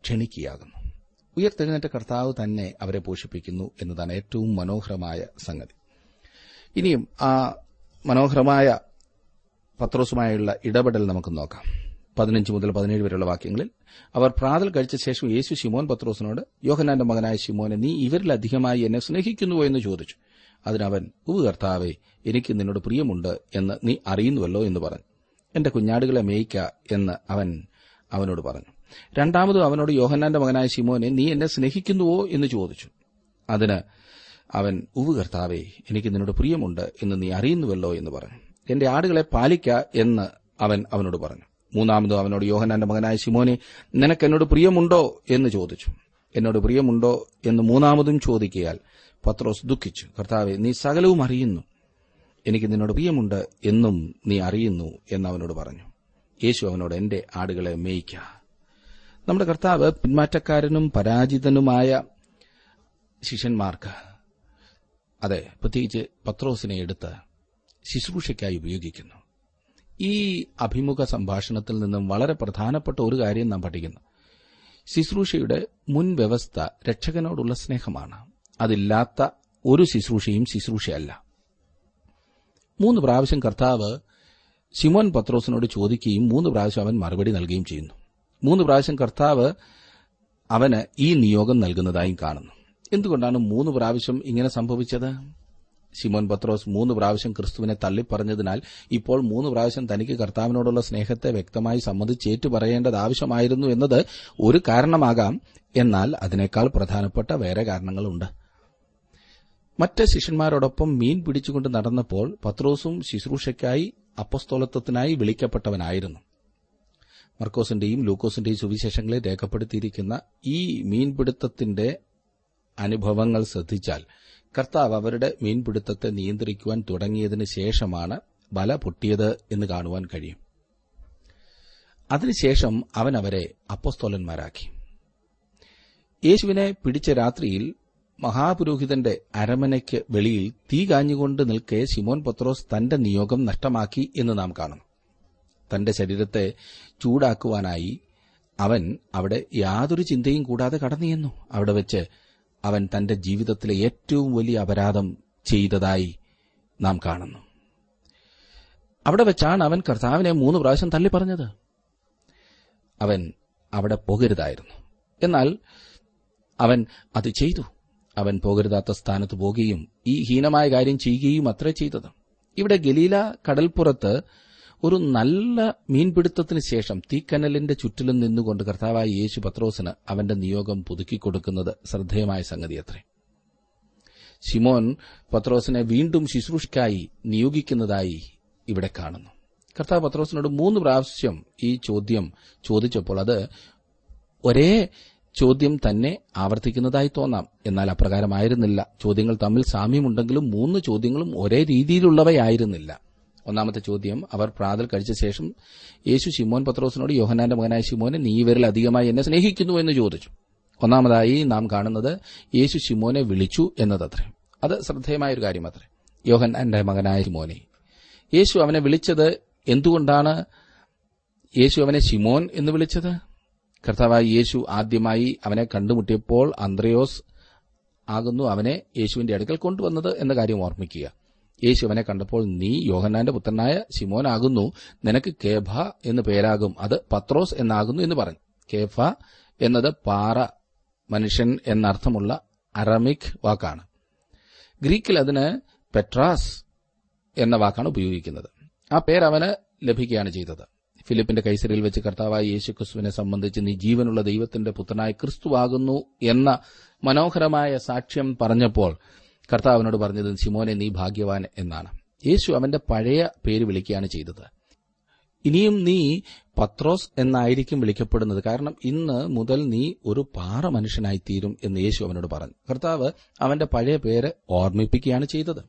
ക്ഷണിക്കുകയാകുന്നു. ഉയർത്തെഴുന്നേറ്റ കർത്താവ് തന്നെ അവരെ പോഷിപ്പിക്കുന്നു എന്നതാണ് ഏറ്റവും മനോഹരമായ സംഗതി. ഇനിയും ആ മനോഹരമായ പത്രോസുമായുള്ള ഇടപെടൽ നമുക്ക് നോക്കാം. പതിനഞ്ച് മുതൽ പതിനേഴ് വരെയുള്ള വാക്യങ്ങളിൽ. അവർ പ്രാതൽ കഴിച്ച ശേഷം യേശു ശിമോൻ പത്രോസിനോട് യോഹനാന്റെ മകനായ ശിമോനെ നീ ഇവരിലധികമായി എന്നെ സ്നേഹിക്കുന്നുവോ എന്ന് ചോദിച്ചു. അതിനവൻ ഉവ് കർത്താവെ എനിക്ക് നിന്നോട് പ്രിയമുണ്ട് എന്ന് നീ അറിയുന്നുവല്ലോ എന്ന് പറഞ്ഞു. എന്റെ കുഞ്ഞാടുകളെ മേയ്ക്ക എന്ന് അവൻ അവനോട് പറഞ്ഞു. രണ്ടാമതും അവനോട് യോഹന്നാന്റെ മകനായ ശിമോനെ നീ എന്നെ സ്നേഹിക്കുന്നുവോ എന്ന് ചോദിച്ചു. അതിന് അവൻ ഉവ് കർത്താവെ എനിക്ക് നിന്നോട് പ്രിയമുണ്ട് എന്ന് നീ അറിയുന്നുവല്ലോ എന്ന് പറഞ്ഞു. എന്റെ ആടുകളെ പാലിക്ക എന്ന് അവൻ അവനോട് പറഞ്ഞു. മൂന്നാമതും അവനോട് യോഹനാന്റെ മകനായ ശിമോനെ നിനക്ക് എന്നോട് പ്രിയമുണ്ടോ? എന്ന് ചോദിച്ചു. എന്നോട് പ്രിയമുണ്ടോ? എന്ന് മൂന്നാമതും ചോദിക്കയാൽ പത്രോസ് ദുഃഖിച്ചു. കർത്താവെ നീ സകലവും അറിയുന്നു. എനിക്ക് നിന്നോട് പ്രിയമുണ്ട് എന്നും നീ അറിയുന്നു എന്ന് അവനോട് പറഞ്ഞു. യേശു അവനോട് എന്റെ ആടുകളെ മേയിക്ക. നമ്മുടെ കർത്താവ് പിന്മാറ്റക്കാരനും പരാജിതനുമായ ശിഷ്യന്മാർക്ക് അതെ പ്രത്യേകിച്ച് പത്രോസിനെ എടുത്ത് ശുശ്രൂഷയ്ക്കായി ഉപയോഗിക്കുന്നു. ഈ അഭിമുഖ സംഭാഷണത്തിൽ നിന്നും വളരെ പ്രധാനപ്പെട്ട ഒരു കാര്യം നാം പഠിക്കുന്നു. ശുശ്രൂഷയുടെ മുൻവ്യവസ്ഥ രക്ഷകനോടുള്ള സ്നേഹമാണ്. അതില്ലാത്ത ഒരു ശുശ്രൂഷയും ശുശ്രൂഷയല്ല. മൂന്ന് പ്രാവശ്യം കർത്താവ് ശിമോൻ പത്രോസിനോട് ചോദിക്കുകയും മൂന്ന് പ്രാവശ്യം അവൻ മറുപടി നൽകുകയും ചെയ്യുന്നു. മൂന്ന് പ്രാവശ്യം കർത്താവ് അവന് ഈ നിയോഗം നൽകുന്നതായും കാണുന്നു. എന്തുകൊണ്ടാണ് മൂന്ന് പ്രാവശ്യം ഇങ്ങനെ സംഭവിച്ചത്? ശിമോൻ പത്രോസ് മൂന്ന് പ്രാവശ്യം ക്രിസ്തുവിനെ തള്ളിപ്പറഞ്ഞതിനാൽ ഇപ്പോൾ മൂന്ന് പ്രാവശ്യം തനിക്ക് കർത്താവിനോടുള്ള സ്നേഹത്തെ വ്യക്തമായി സമ്മതിച്ചേറ്റു പറയേണ്ടത് ആവശ്യമായിരുന്നു എന്നത് ഒരു കാരണമാകാം. എന്നാൽ അതിനേക്കാൾ പ്രധാനപ്പെട്ട വേറെ കാരണങ്ങളുണ്ട്. മറ്റ് ശിഷ്യന്മാരോടൊപ്പം മീൻ പിടിച്ചുകൊണ്ട് നടന്നപ്പോൾ പത്രോസും ശുശ്രൂഷയ്ക്കായി അപ്പസ്തോലത്വത്തിനായി വിളിക്കപ്പെട്ടവനായിരുന്നു. മർക്കോസിന്റെയും ലൂക്കോസിന്റെയും സുവിശേഷങ്ങളെ രേഖപ്പെടുത്തിയിരിക്കുന്ന ഈ മീൻപിടുത്തത്തിന്റെ അനുഭവങ്ങൾ ശ്രദ്ധിച്ചാൽ കർത്താവ് അവരുടെ മീൻപിടുത്തത്തെ നിയന്ത്രിക്കുവാൻ തുടങ്ങിയതിന് ശേഷമാണ് വല പൊട്ടിയത് എന്ന് കാണുവാൻ കഴിയും. അതിനുശേഷം അവൻ അവരെ അപ്പസ്തോലന്മാരാക്കി. യേശുവിനെ പിടിച്ച രാത്രിയിൽ മഹാപുരോഹിതന്റെ അരമനയ്ക്ക് വെളിയിൽ തീ കാഞ്ഞുകൊണ്ട് നിൽക്കെ ശിമോൻ പത്രോസ് തന്റെ നിയോഗം നഷ്ടമാക്കി എന്ന് നാം കാണുന്നു. തന്റെ ശരീരത്തെ ചൂടാക്കുവാനായി അവൻ അവിടെ യാതൊരു ചിന്തയും കൂടാതെ കടന്നിയെന്നു അവിടെ വെച്ച് അവൻ തന്റെ ജീവിതത്തിലെ ഏറ്റവും വലിയ അപരാധം ചെയ്തതായി നാം കാണുന്നു. അവിടെ വെച്ചാണ് അവൻ കർത്താവിനെ മൂന്ന് പ്രാവശ്യം തള്ളി പറഞ്ഞത് അവൻ അവിടെ പോകരുതായിരുന്നു. എന്നാൽ അവൻ അത് ചെയ്തു. അവൻ പോകരുതാത്ത സ്ഥാനത്ത് പോകുകയും ഈ ഹീനമായ കാര്യം ചെയ്യുകയും അത്രേ ചെയ്തത്. ഇവിടെ ഗലീല കടൽപ്പുറത്ത് ഒരു നല്ല മീൻപിടുത്തത്തിന് ശേഷം തീക്കനലിന്റെ ചുറ്റിലും നിന്നുകൊണ്ട് കർത്താവായ യേശു പത്രോസിന് അവന്റെ നിയോഗം പുതുക്കിക്കൊടുക്കുന്നത് ശ്രദ്ധേയമായ സംഗതിയത്രേ. ഷിമോൻ പത്രോസിനെ വീണ്ടും ശുശ്രൂഷയ്ക്കായി നിയോഗിക്കുന്നതായി ഇവിടെ കാണുന്നു. കർത്താവ് പത്രോസിനോട് മൂന്ന് പ്രാവശ്യം ഈ ചോദ്യം ചോദിച്ചപ്പോൾ അത് ഒരേ ചോദ്യം തന്നെ ആവർത്തിക്കുന്നതായി തോന്നാം. എന്നാൽ അപ്രകാരമായിരുന്നില്ല. ചോദ്യങ്ങൾ തമ്മിൽ സാമ്യമുണ്ടെങ്കിലും മൂന്ന് ചോദ്യങ്ങളും ഒരേ രീതിയിലുള്ളവയായിരുന്നില്ല. ഒന്നാമത്തെ ചോദ്യം അവർ പ്രാതൽ കഴിച്ച ശേഷം യേശു ശിമോൻ പത്രോസിനോട് യോഹനാന്റെ മകനായ ശിമോനെ നീ ഇവരിൽ അധികമായി എന്നെ സ്നേഹിക്കുന്നു എന്ന് ചോദിച്ചു. ഒന്നാമതായി നാം കാണുന്നത് യേശു ശിമോനെ വിളിച്ചു എന്നതത്രേ. അത് ശ്രദ്ധേയമായ ഒരു കാര്യമത്രേ. യോഹനാന്റെ മകനായ ശിമോനെ യേശു അവനെ വിളിച്ചത് എന്തുകൊണ്ടാണ്? യേശു അവനെ ശിമോൻ എന്ന് വിളിച്ചത്? കർത്താവായി യേശു ആദ്യമായി അവനെ കണ്ടുമുട്ടിയപ്പോൾ അന്ത്രയോസ് ആകുന്നു അവനെ യേശുവിന്റെ അടുക്കൽ കൊണ്ടുവന്നത് എന്ന കാര്യം ഓർമ്മിക്കുക. യേശു അവനെ കണ്ടപ്പോൾ നീ യോഹന്നാന്റെ പുത്രനായ ശിമോനാകുന്നു. നിനക്ക് കേഫ എന്ന് പേരാകും. അത് പത്രോസ് എന്നാകുന്നു എന്ന് പറഞ്ഞു. കേഫ എന്നത് പാറ മനുഷ്യൻ എന്നർത്ഥമുള്ള അറമിക് വാക്കാണ്. ഗ്രീക്കിൽ അതിന് പെട്രാസ് എന്ന വാക്കാണ് ഉപയോഗിക്കുന്നത്. ആ പേര് ലഭിക്കുകയാണ് ചെയ്തത്. ഫിലിപ്പിന്റെ കൈസരിയിൽ വെച്ച് കർത്താവായ യേശു ക്രിസ്തുവിനെ സംബന്ധിച്ച് നീ ജീവനുള്ള ദൈവത്തിന്റെ പുത്രനായ ക്രിസ്തുവാകുന്നു എന്ന മനോഹരമായ സാക്ഷ്യം പറഞ്ഞപ്പോൾ കർത്താവിനോട് പറഞ്ഞത് ശിമോനെ നീ ഭാഗ്യവാൻ എന്നാണ്. യേശു അവന്റെ പഴയ പേര് വിളിക്കുകയാണ് ചെയ്തത്. ഇനിയും നീ പത്രോസ് എന്നായിരിക്കും വിളിക്കപ്പെടുന്നത്. കാരണം ഇന്ന് മുതൽ നീ ഒരു പാറ മനുഷ്യനായിത്തീരും എന്ന് യേശു അവനോട് പറഞ്ഞു. കർത്താവ് അവന്റെ പഴയ പേര് ഓർമ്മിപ്പിക്കുകയാണ് ചെയ്തത്.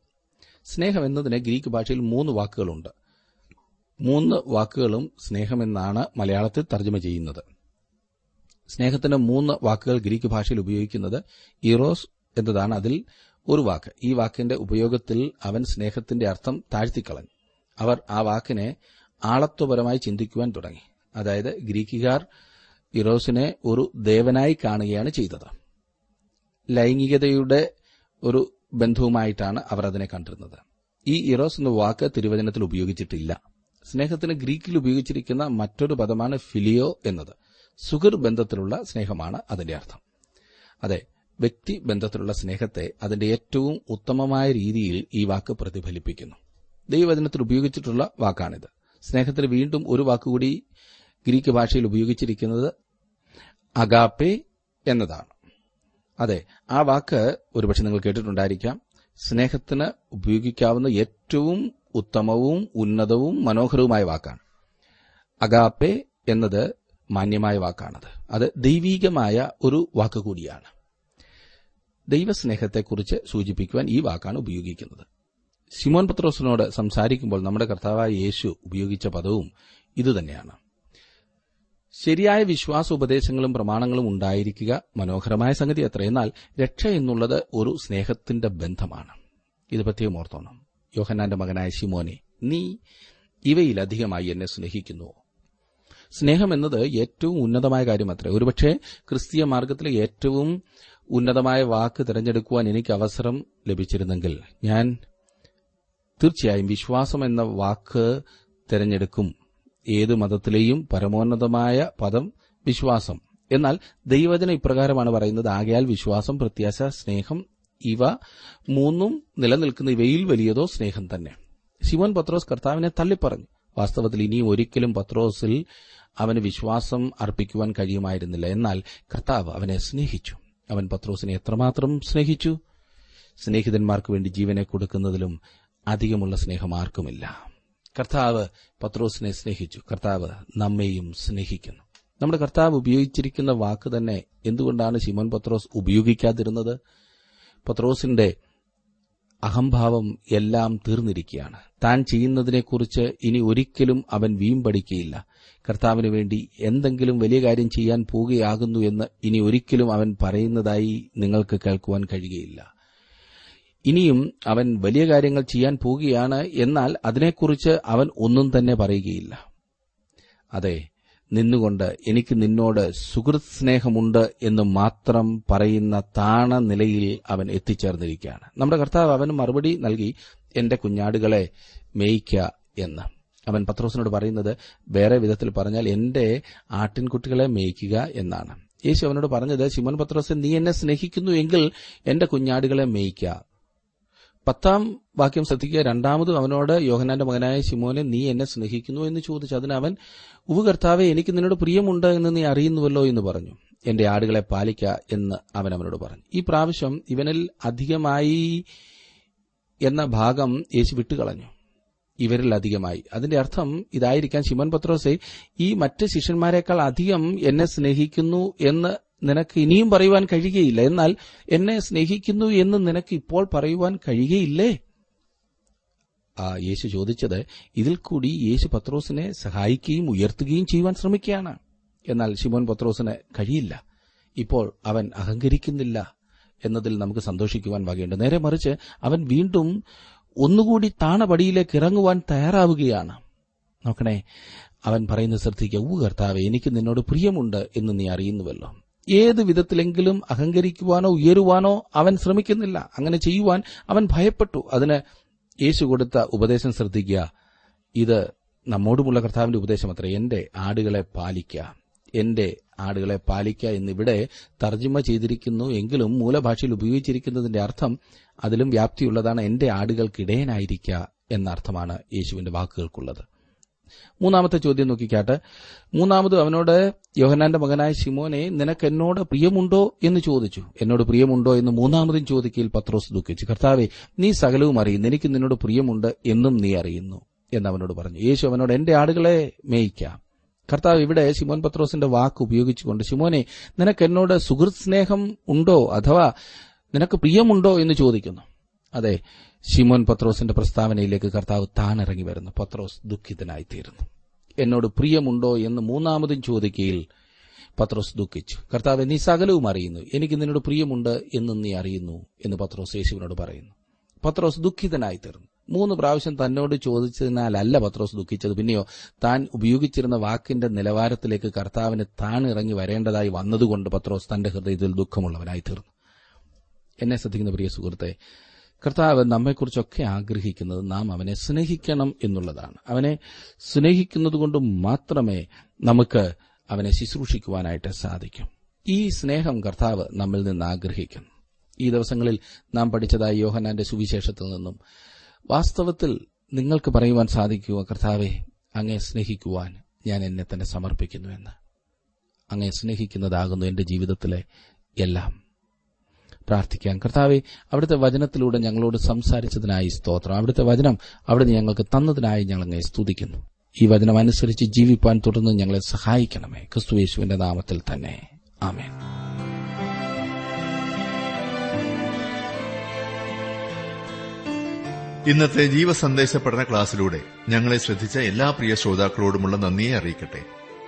സ്നേഹം എന്നതിന് ഗ്രീക്ക് ഭാഷയിൽ മൂന്ന് വാക്കുകളുണ്ട്. മൂന്ന് വാക്കുകളും സ്നേഹമെന്നാണ് മലയാളത്തിൽ തർജമ ചെയ്യുന്നത്. സ്നേഹത്തിന്റെ മൂന്ന് വാക്കുകൾ ഗ്രീക്ക് ഭാഷയിൽ ഉപയോഗിക്കുന്നത് ഇറോസ് എന്നതാണ്. അതിൽ ഒരു വാക്ക്. ഈ വാക്കിന്റെ ഉപയോഗത്തിൽ അവൻ സ്നേഹത്തിന്റെ അർത്ഥം താഴ്ത്തിക്കളഞ്ഞു. അവർ ആ വാക്കിനെ ആളത്വപരമായി ചിന്തിക്കുവാൻ തുടങ്ങി. അതായത് ഗ്രീക്കുകാർ ഇറോസിനെ ഒരു ദേവനായി കാണുകയാണ് ചെയ്തത്. ലൈംഗികതയുടെ ഒരു ബന്ധവുമായിട്ടാണ് അവർ അതിനെ കണ്ടിരുന്നത്. ഈ ഇറോസ് എന്ന വാക്ക് തിരുവചനത്തിൽ ഉപയോഗിച്ചിട്ടില്ല. സ്നേഹത്തിന് ഗ്രീക്കിൽ ഉപയോഗിച്ചിരിക്കുന്ന മറ്റൊരു പദമാണ് ഫിലിയോ എന്നത്. സുഹൃർ ബന്ധത്തിലുള്ള സ്നേഹമാണ് അതിന്റെ അർത്ഥം. അതെ വ്യക്തി ബന്ധത്തിലുള്ള സ്നേഹത്തെ അതിന്റെ ഏറ്റവും ഉത്തമമായ രീതിയിൽ ഈ വാക്ക് പ്രതിഫലിപ്പിക്കുന്നു. ദൈവവചനത്തിൽ ഉപയോഗിച്ചിട്ടുള്ള വാക്കാണിത്. സ്നേഹത്തിൽ വീണ്ടും ഒരു വാക്കുകൂടി ഗ്രീക്ക് ഭാഷയിൽ ഉപയോഗിച്ചിരിക്കുന്നത് അഗാപ്പെ എന്നതാണ്. അതെ ആ വാക്ക് ഒരുപക്ഷെ നിങ്ങൾ കേട്ടിട്ടുണ്ടായിരിക്കാം. സ്നേഹത്തിന് ഉപയോഗിക്കാവുന്ന ഏറ്റവും ഉത്തമവും ഉന്നതവും മനോഹരവുമായ വാക്കാണ്. അഗാപ്പെ എന്നത് മാന്യമായ വാക്കാണത്. അത് ദൈവീകമായ ഒരു വാക്ക് കൂടിയാണ്. ദൈവസ്നേഹത്തെക്കുറിച്ച് സൂചിപ്പിക്കുവാൻ ഈ വാക്കാണ് ഉപയോഗിക്കുന്നത്. സിമോൻ പത്രോസിനോട് സംസാരിക്കുമ്പോൾ നമ്മുടെ കർത്താവായ യേശു ഉപയോഗിച്ച പദവും ഇതുതന്നെയാണ്. ശരിയായ വിശ്വാസ ഉപദേശങ്ങളും പ്രമാണങ്ങളും ഉണ്ടായിരിക്കുക മനോഹരമായ സംഗതി അത്ര. എന്നാൽ രക്ഷ എന്നുള്ളത് ഒരു സ്നേഹത്തിന്റെ ബന്ധമാണ്. ഇത് പ്രത്യേകം ഓർത്തോണം. യോഹന്നാന്റെ മകനായ ശിമോനെ നീ ഇവയിലധികമായി എന്നെ സ്നേഹിക്കുന്നുവോ സ്നേഹം എന്നത് ഏറ്റവും ഉന്നതമായ കാര്യമത്രേ. ഒരുപക്ഷെ ക്രിസ്തീയ മാർഗത്തിലെ ഏറ്റവും ഉന്നതമായ വാക്ക് തിരഞ്ഞെടുക്കുവാൻ എനിക്ക് അവസരം ലഭിച്ചിരുന്നെങ്കിൽ ഞാൻ തീർച്ചയായും വിശ്വാസം എന്ന വാക്ക് തിരഞ്ഞെടുക്കും. ഏത് മതത്തിലെയും പരമോന്നതമായ പദം വിശ്വാസം. എന്നാൽ ദൈവജന ഇപ്രകാരമാണ് പറയുന്നത് ആകയാൽ വിശ്വാസം പ്രത്യാശ സ്നേഹം ഇവ മൂന്നും നിലനിൽക്കുന്ന ഇവയിൽ വലിയതോ സ്നേഹം തന്നെ. ശിവൻ പത്രോസ് കർത്താവിനെ തള്ളിപ്പറഞ്ഞു. വാസ്തവത്തിൽ ഇനിയും ഒരിക്കലും പത്രോസിൽ അവന് വിശ്വാസം അർപ്പിക്കുവാൻ കഴിയുമായിരുന്നില്ല. എന്നാൽ കർത്താവ് അവനെ സ്നേഹിച്ചു. അവൻ പത്രോസിനെ എത്രമാത്രം സ്നേഹിച്ചു? സ്നേഹിതന്മാർക്ക് വേണ്ടി ജീവനെ കൊടുക്കുന്നതിലും അധികമുള്ള സ്നേഹം ആർക്കുമില്ല. കർത്താവ് പത്രോസിനെ സ്നേഹിച്ചു. കർത്താവ് നമ്മെയും സ്നേഹിക്കുന്നു. നമ്മുടെ കർത്താവ് ഉപയോഗിച്ചിരിക്കുന്ന വാക്ക് തന്നെ എന്തുകൊണ്ടാണ് ശിമോൻ പത്രോസ് ഉപയോഗിക്കാതിരുന്നത്? പത്രോസിന്റെ അഹംഭാവം എല്ലാം തീർന്നിരിക്കുകയാണ്. താൻ ചെയ്യുന്നതിനെക്കുറിച്ച് ഇനി ഒരിക്കലും അവൻ വീമ്പടിക്കുകയില്ല കർത്താവിന് വേണ്ടി എന്തെങ്കിലും വലിയ കാര്യം ചെയ്യാൻ പോവുകയാകുന്നു എന്ന് ഇനി ഒരിക്കലും അവൻ പറയുന്നതായി നിങ്ങൾക്ക് കേൾക്കുവാൻ കഴിയുകയില്ല. ഇനിയും അവൻ വലിയ കാര്യങ്ങൾ ചെയ്യാൻ പോവുകയാണ് എന്നാൽ അതിനെക്കുറിച്ച് അവൻ ഒന്നും തന്നെ പറയുകയില്ല. അതെ നിന്നുകൊണ്ട് എനിക്ക് നിന്നോട് സുഹൃത് സ്നേഹമുണ്ട് എന്ന് മാത്രം പറയുന്ന താണ നിലയിൽ അവൻ എത്തിച്ചേർന്നിരിക്കുകയാണ്. നമ്മുടെ കർത്താവ് അവന് മറുപടി നൽകി എന്റെ കുഞ്ഞാടുകളെ മേയ്ക്ക എന്ന്. അവൻ പത്രോസിനോട് പറയുന്നത് വേറെ വിധത്തിൽ പറഞ്ഞാൽ എന്റെ ആട്ടിൻകുട്ടികളെ മേയ്ക്കുക എന്നാണ്. യേശു അവനോട് പറഞ്ഞത് ശിമോൻ പത്രോസ് നീ എന്നെ സ്നേഹിക്കുന്നു എങ്കിൽ എന്റെ കുഞ്ഞാടുകളെ മേയ്ക്ക പത്താം വാക്യം ശ്രദ്ധിക്കുക. രണ്ടാമത് അവനോട് യോഹനാന്റെ മകനായ ശിമോനെ നീ എന്നെ സ്നേഹിക്കുന്നു എന്ന് ചോദിച്ചു. അതിന് അവൻ ഉവ് കർത്താവെ എനിക്ക് നിന്നോട് പ്രിയമുണ്ട് എന്ന് നീ അറിയുന്നുവല്ലോ എന്ന് പറഞ്ഞു. എന്റെ ആടുകളെ പാലിക്ക എന്ന് അവൻ അവനോട് പറഞ്ഞു. ഈ പ്രാവശ്യം ഇവനിൽ അധികമായി എന്ന ഭാഗം യേശു വിട്ടുകളഞ്ഞു. ഇവരിൽ അധികമായി. അതിന്റെ അർത്ഥം ഇതായിരിക്കാൻ ശിമോൻ പത്രോസെ ഈ മറ്റ് ശിഷ്യന്മാരെക്കാൾ അധികം എന്നെ സ്നേഹിക്കുന്നു എന്ന് നിനക്ക് ഇനിയും പറയുവാൻ കഴിയുകയില്ല. എന്നാൽ എന്നെ സ്നേഹിക്കുന്നു എന്ന് നിനക്ക് ഇപ്പോൾ പറയുവാൻ കഴിയുകയില്ലേ? ആ യേശു ചോദിച്ചത് ഇതിൽ കൂടി യേശു പത്രോസിനെ സഹായിക്കുകയും ഉയർത്തുകയും ചെയ്യുവാൻ ശ്രമിക്കുകയാണ്. എന്നാൽ ശിമോൻ പത്രോസിന് കഴിയില്ല. ഇപ്പോൾ അവൻ അഹങ്കരിക്കുന്നില്ല എന്നതിൽ നമുക്ക് സന്തോഷിക്കുവാൻ വകയുണ്ട്. നേരെ മറിച്ച് അവൻ വീണ്ടും ഒന്നുകൂടി താണപടിയിലേക്ക് ഇറങ്ങുവാൻ തയ്യാറാവുകയാണ്. നോക്കണേ അവൻ പറയുന്നത് ശ്രദ്ധിക്കുക. ഊ കർത്താവെ എനിക്ക് നിന്നോട് പ്രിയമുണ്ട് എന്ന് നീ അറിയുന്നുവല്ലോ. ഏത് വിധത്തിലെങ്കിലും അഹങ്കരിക്കുവാനോ ഉയരുവാനോ അവൻ ശ്രമിക്കുന്നില്ല. അങ്ങനെ ചെയ്യുവാൻ അവൻ ഭയപ്പെട്ടു. അതിന് യേശു കൊടുത്ത ഉപദേശം ശ്രദ്ധിക്കുക. ഇത് നമ്മോടുമുള്ള കർത്താവിന്റെ ഉപദേശം അത്ര. എന്റെ ആടുകളെ പാലിക്കുക എന്റെ ആടുകളെ പാലിക്കുക എന്നിവിടെ തർജിമ ചെയ്തിരിക്കുന്നു. എങ്കിലും മൂലഭാഷയിൽ ഉപയോഗിച്ചിരിക്കുന്നതിന്റെ അർത്ഥം അതിലും വ്യാപ്തിയുള്ളതാണ്. എന്റെ ആടുകൾക്കിടയനായിരിക്കുക എന്ന അർത്ഥമാണ് യേശുവിന്റെ വാക്കുകൾക്കുള്ളത്. മൂന്നാമത്തെ ചോദ്യം നോക്കിക്കാട്ട്. മൂന്നാമത് അവനോട് യോഹനാന്റെ മകനായ ശിമോനെ നിനക്ക് എന്നോട് പ്രിയമുണ്ടോ? എന്ന് ചോദിച്ചു. എന്നോട് പ്രിയമുണ്ടോ? എന്ന് മൂന്നാമതും ചോദിക്കയിൽ പത്രോസ് ദുഃഖിച്ചു. കർത്താവെ നീ സകലവും അറിയുന്നു. എനിക്ക് നിന്നോട് പ്രിയമുണ്ട് എന്നും നീ അറിയുന്നു. എന്ന് അവനോട് പറഞ്ഞു. യേശു അവനോട് എന്റെ ആടുകളെ മേയിക്കാം. കർത്താവ് ഇവിടെ ശിമോൻ പത്രോസിന്റെ വാക്ക് ഉപയോഗിച്ചുകൊണ്ട് ശിമോനെ നിനക്ക് എന്നോട് സുഹൃത് സ്നേഹം ഉണ്ടോ? അഥവാ നിനക്ക് പ്രിയമുണ്ടോ? എന്ന് ചോദിക്കുന്നു. അതെ ശിമോൻ പത്രോസിന്റെ പ്രസ്താവനയിലേക്ക് കർത്താവ് താനിറങ്ങി വരുന്നു. പത്രോസ് ദുഃഖിതനായിത്തീരുന്നു. എന്നോട് പ്രിയമുണ്ടോ എന്ന് മൂന്നാമതും ചോദിക്കയിൽ പത്രോസ് ദുഃഖിച്ചു. കർത്താവ് നീ സകലവും അറിയുന്നു. എനിക്ക് നിന്നോട് പ്രിയമുണ്ട് എന്ന് നീ അറിയുന്നു എന്ന് പത്രോസ് യേശുവിനോട് പറയുന്നു. പത്രോസ് ദുഃഖിതനായിത്തീർന്നു. മൂന്ന് പ്രാവശ്യം തന്നോട് ചോദിച്ചതിനാലല്ല പത്രോസ് ദുഃഖിച്ചത്. പിന്നെയോ താൻ ഉപയോഗിച്ചിരുന്ന വാക്കിന്റെ നിലവാരത്തിലേക്ക് കർത്താവിന് താൻ ഇറങ്ങി വരേണ്ടതായി വന്നതുകൊണ്ട് പത്രോസ് തന്റെ ഹൃദയത്തിൽ ദുഃഖമുള്ളവനായി തീർന്നു എന്നെ ശ്രദ്ധിക്കുന്ന പ്രിയ സുഹൃത്തെ കർത്താവ് നമ്മെക്കുറിച്ചൊക്കെ ആഗ്രഹിക്കുന്നത് നാം അവനെ സ്നേഹിക്കണം എന്നുള്ളതാണ്. അവനെ സ്നേഹിക്കുന്നതുകൊണ്ട് മാത്രമേ നമുക്ക് അവനെ ശുശ്രൂഷിക്കുവാനായിട്ട് സാധിക്കും. ഈ സ്നേഹം കർത്താവ് നമ്മിൽ നിന്ന് ആഗ്രഹിക്കുന്നു ഈ ദിവസങ്ങളിൽ നാം പഠിച്ചതായി യോഹനാന്റെ സുവിശേഷത്തിൽ നിന്നും വാസ്തവത്തിൽ നിങ്ങൾക്ക് പറയുവാൻ സാധിക്കുക കർത്താവെ അങ്ങേ സ്നേഹിക്കുവാൻ ഞാൻ എന്നെ തന്നെ സമർപ്പിക്കുന്നു എന്ന് അങ്ങേ സ്നേഹിക്കുന്നതാകുന്നു എന്റെ ജീവിതത്തിലെ എല്ലാം. പ്രാർത്ഥിക്കാം കർത്താവെ അവിടുത്തെ വചനത്തിലൂടെ ഞങ്ങളോട് സംസാരിച്ചതിനായി സ്തോത്രം. അവിടുത്തെ വചനം അവിടുന്ന് ഞങ്ങൾക്ക് തന്നതിനായി ഞങ്ങൾ അങ്ങനെ സ്തുതിക്കുന്നു. ഈ വചനം അനുസരിച്ച് ജീവിപ്പാൻ തുടർന്ന് ഞങ്ങളെ സഹായിക്കണമേ. ക്രിസ്തു യേശുവിന്റെ നാമത്തിൽ തന്നെ. ആമേൻ. ഇന്നത്തെ ജീവസന്ദേശ പഠന ക്ലാസ്സിലൂടെ ഞങ്ങളെ ശ്രദ്ധിച്ച എല്ലാ പ്രിയ ശ്രോതാക്കളോടുമുള്ള നന്ദിയെ അറിയിക്കട്ടെ.